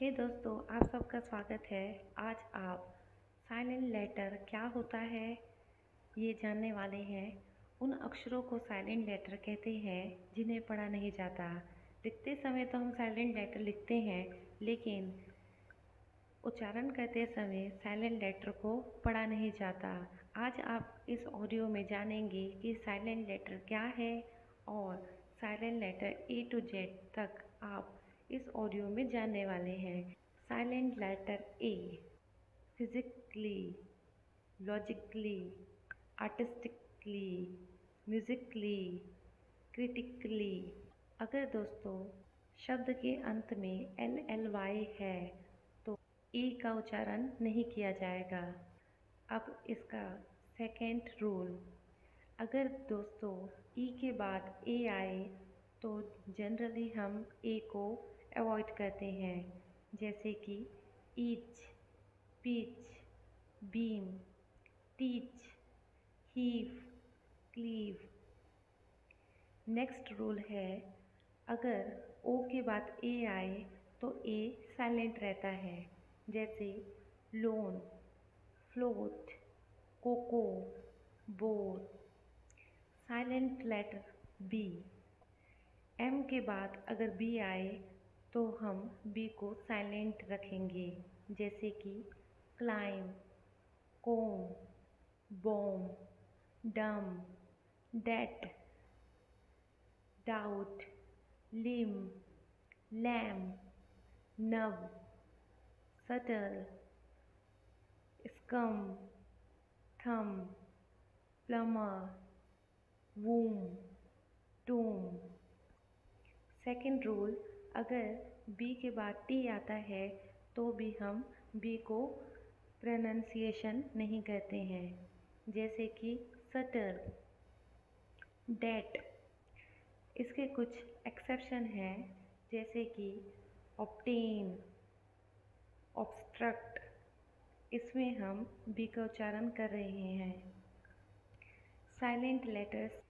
हे दोस्तों, आप सबका स्वागत है। आज आप साइलेंट लेटर क्या होता है ये जानने वाले हैं। उन अक्षरों को साइलेंट लेटर कहते हैं, जिन्हें पढ़ा नहीं जाता। लिखते समय तो हम साइलेंट लेटर लिखते हैं, लेकिन उच्चारण करते समय साइलेंट लेटर को पढ़ा नहीं जाता। आज आप इस ऑडियो में जानेंगे कि साइलेंट लेटर क्या है और silent letter A to Z तक आप इस ऑडियो में जानने वाले हैं silent letter A, physically, logically, artistically, musically, critically. अगर दोस्तों, शब्द के अंत में एल एल वाई है तो ई का उच्चारण नहीं किया जाएगा। अब इसका सेकेंड रूल अगर दोस्तों ई के बाद ए आए तो जनरली हम ए को अवॉइड करते हैं, जैसे कि each pitch beam teach heave cleave next rule है, अगर ओ के बाद ए आए तो ए साइलेंट रहता है, जैसे loan float cocoa boar silent letter B M के बाद अगर बी आए तो हम बी को साइलेंट रखेंगे, जैसे कि climb comb bomb dumb debt doubt limb lamb नव subtle succumb thumb plumber womb tomb second rule अगर बी के बाद टी आता है तो भी हम बी को प्रोनाउंसिएशन नहीं कहते हैं। जैसे कि सटर डेट इसके कुछ एक्सेप्शन हैं, जैसे कि ऑप्टेन ऑब्स्ट्रक्ट इसमें हम बी का उच्चारण कर रहे हैं। Silent letters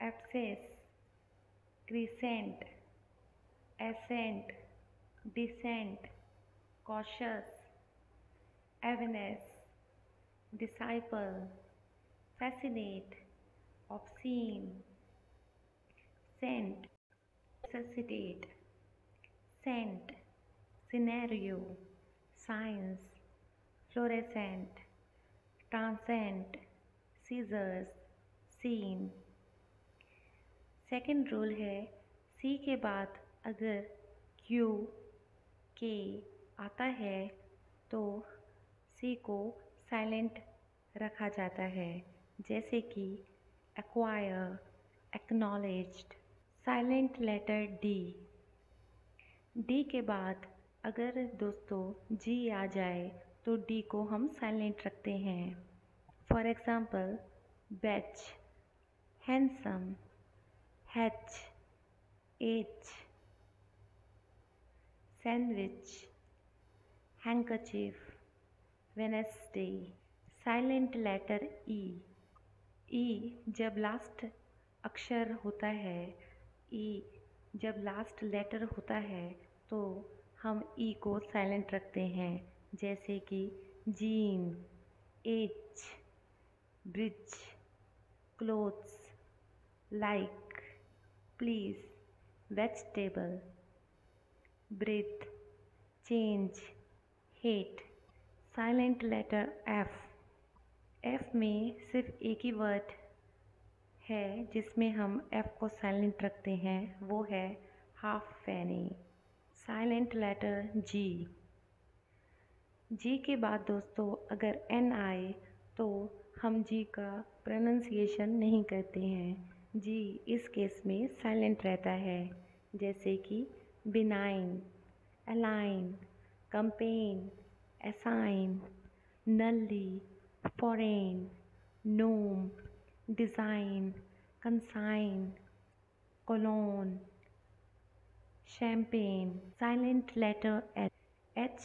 abscess crescent ascent, descent, cautious, awareness, disciple, fascinate, obscene, scent, necessitate, scent, scenario, science, fluorescent, transcend, scissors, scene. Second rule है सी के बाद अगर क्यू के आता है तो सी को साइलेंट रखा जाता है। जैसे कि acquire acknowledged silent letter D D के बाद अगर दोस्तों जी आ जाए तो डी को हम साइलेंट रखते हैं। For example batch handsome hatch H sandwich, handkerchief, Wednesday, silent letter E E जब लास्ट अक्षर होता है ई e जब लास्ट लेटर होता है तो हम ई e को साइलेंट रखते हैं जैसे कि gene edge bridge clothes like please vegetable breathe, change, hate. Silent letter F F में सिर्फ़ एक ही वर्ड है जिसमें हम एफ़ को साइलेंट रखते हैं वो है halfpenny silent letter G G के बाद दोस्तों अगर एन आए तो हम जी का प्रोनाउंसिएशन नहीं करते हैं। जी इस केस में साइलेंट रहता है जैसे कि benign, align, campaign, assign, nully, foreign, gnome, design, consign, cologne, champagne, silent letter H. H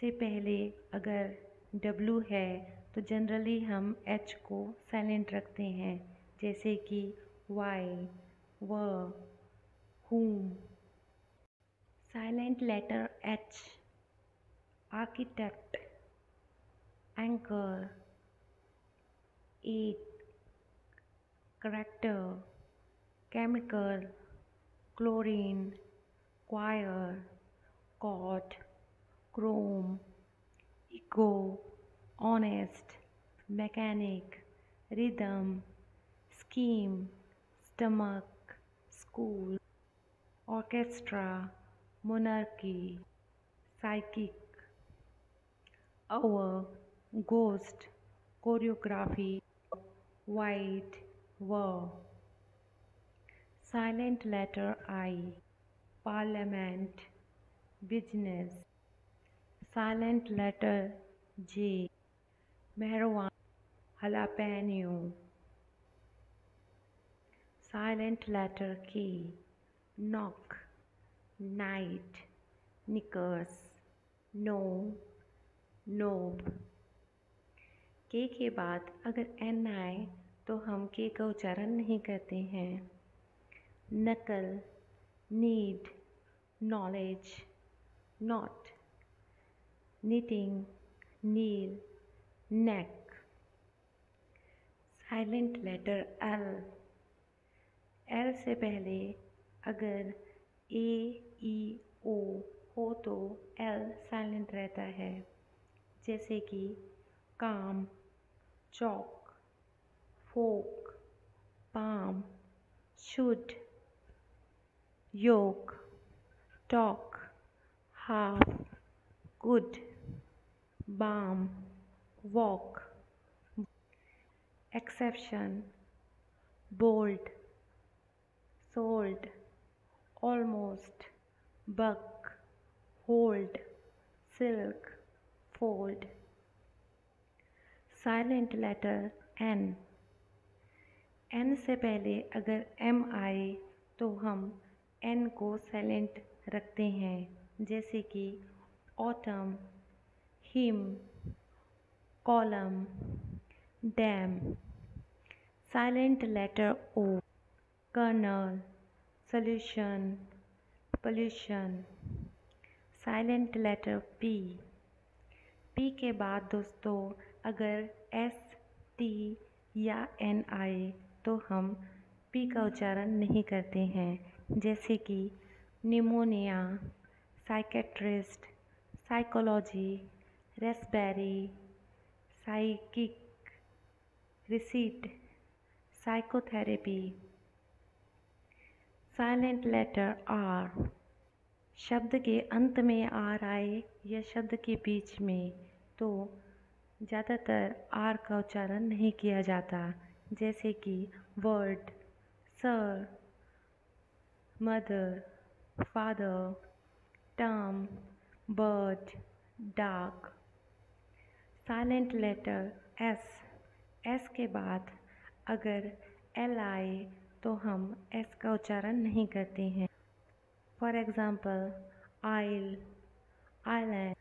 से पहले अगर W है तो जनरली हम H को साइलेंट रखते हैं जैसे कि Y, व, whom, silent letter H, architect, anchor, Eat. character, chemical, chlorine, choir, cot, chrome, ego, honest, mechanic, rhythm, scheme, stomach, school, orchestra, monarchy psychic hour ghost choreography white war silent letter i parliament business silent letter j marijuana jalapeno silent letter k knock night knickers no knob. K K बाद अगर N आए तो हम के का उच्चारण नहीं करते हैं। Knuckle, need, knowledge, knot. Knitting, kneel, neck. Silent letter L. L से पहले अगर ए ई, ओ हो तो एल साइलेंट रहता है। जैसे कि calm, chalk, folk, palm, should yolk talk, half, could, balm, walk, exception, bold, sold, almost. Balk hold silk fold. Silent letter N N से पहले अगर एम आए तो हम एन को साइलेंट रखते हैं, जैसे कि autumn hymn column damn silent letter O colonel solution pollution silent letter P P के बाद दोस्तों, अगर एस टी या एन आए तो हम पी का उच्चारण नहीं करते हैं। जैसे कि pneumonia psychiatrist psychology raspberry psychic receipt psychotherapy silent letter R शब्द के अंत में आर आए या शब्द के बीच में तो ज़्यादातर आर का उच्चारण नहीं किया जाता। जैसे कि word sir mother father term bird dark silent letter S S के बाद अगर एल आए तो हम एस का उच्चारण नहीं करते हैं। For example I'll, island,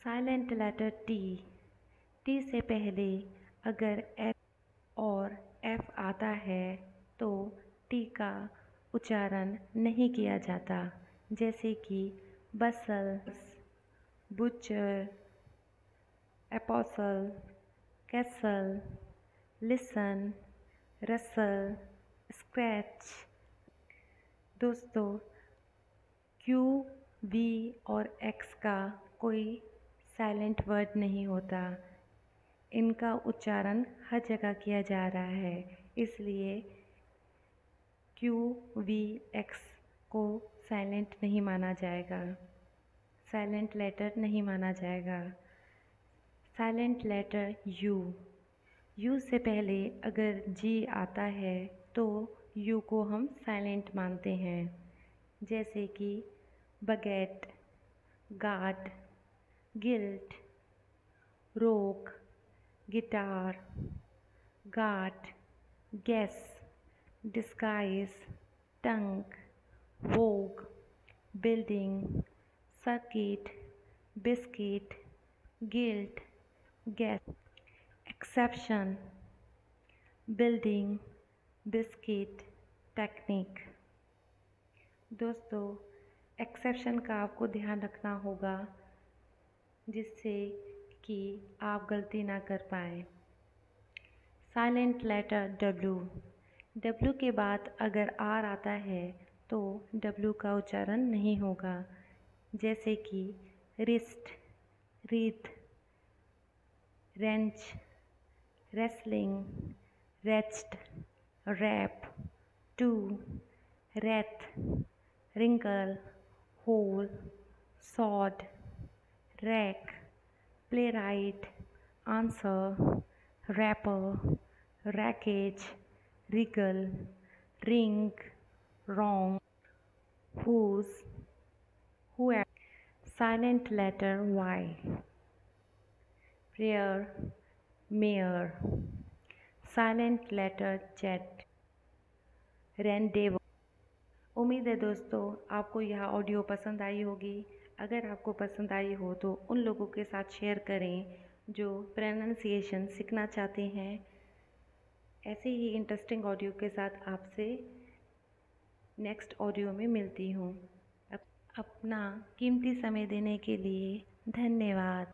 silent letter T T से पहले अगर एफ़ और एफ़ आता है तो टी का उच्चारण नहीं किया जाता। जैसे कि bustle butcher apostle castle listen rustle scratch दोस्तों क्यू वी और एक्स का कोई साइलेंट वर्ड नहीं होता। इनका उच्चारण हर जगह किया जा रहा है, इसलिए क्यू वी एक्स को साइलेंट नहीं माना जाएगा। साइलेंट लेटर नहीं माना जाएगा। साइलेंट लेटर यू यू से पहले अगर जी आता है तो यू को हम साइलेंट मानते हैं। जैसे कि baguette guard guilt rogue guitar got guess disguise tongue vogue building circuit biscuit guilt guess exception building biscuit technique. दोस्तों, एक्सेप्शन का आपको ध्यान रखना होगा, जिससे कि आप गलती ना कर पाए। साइलेंट लेटर डब्ल्यू डब्ल्यू के बाद अगर आर आता है तो डब्ल्यू का उच्चारण नहीं होगा। जैसे कि wrist writ wrench wrestling wrest wrap, to, wreath, wrinkle, hole, sod, wreck, playwright, answer, wrapper, wreckage, wriggle, ring, wrong, whose, where, silent letter Y, prayer, mayor, silent letter Z, rendezvous उम्मीद है दोस्तों, आपको यह ऑडियो पसंद आई होगी। अगर आपको पसंद आई हो तो उन लोगों के साथ शेयर करें जो प्रोनाउंसिएशन सीखना चाहते हैं। ऐसे ही इंटरेस्टिंग ऑडियो के साथ आपसे नेक्स्ट ऑडियो में मिलती हूँ। अपना कीमती समय देने के लिए धन्यवाद।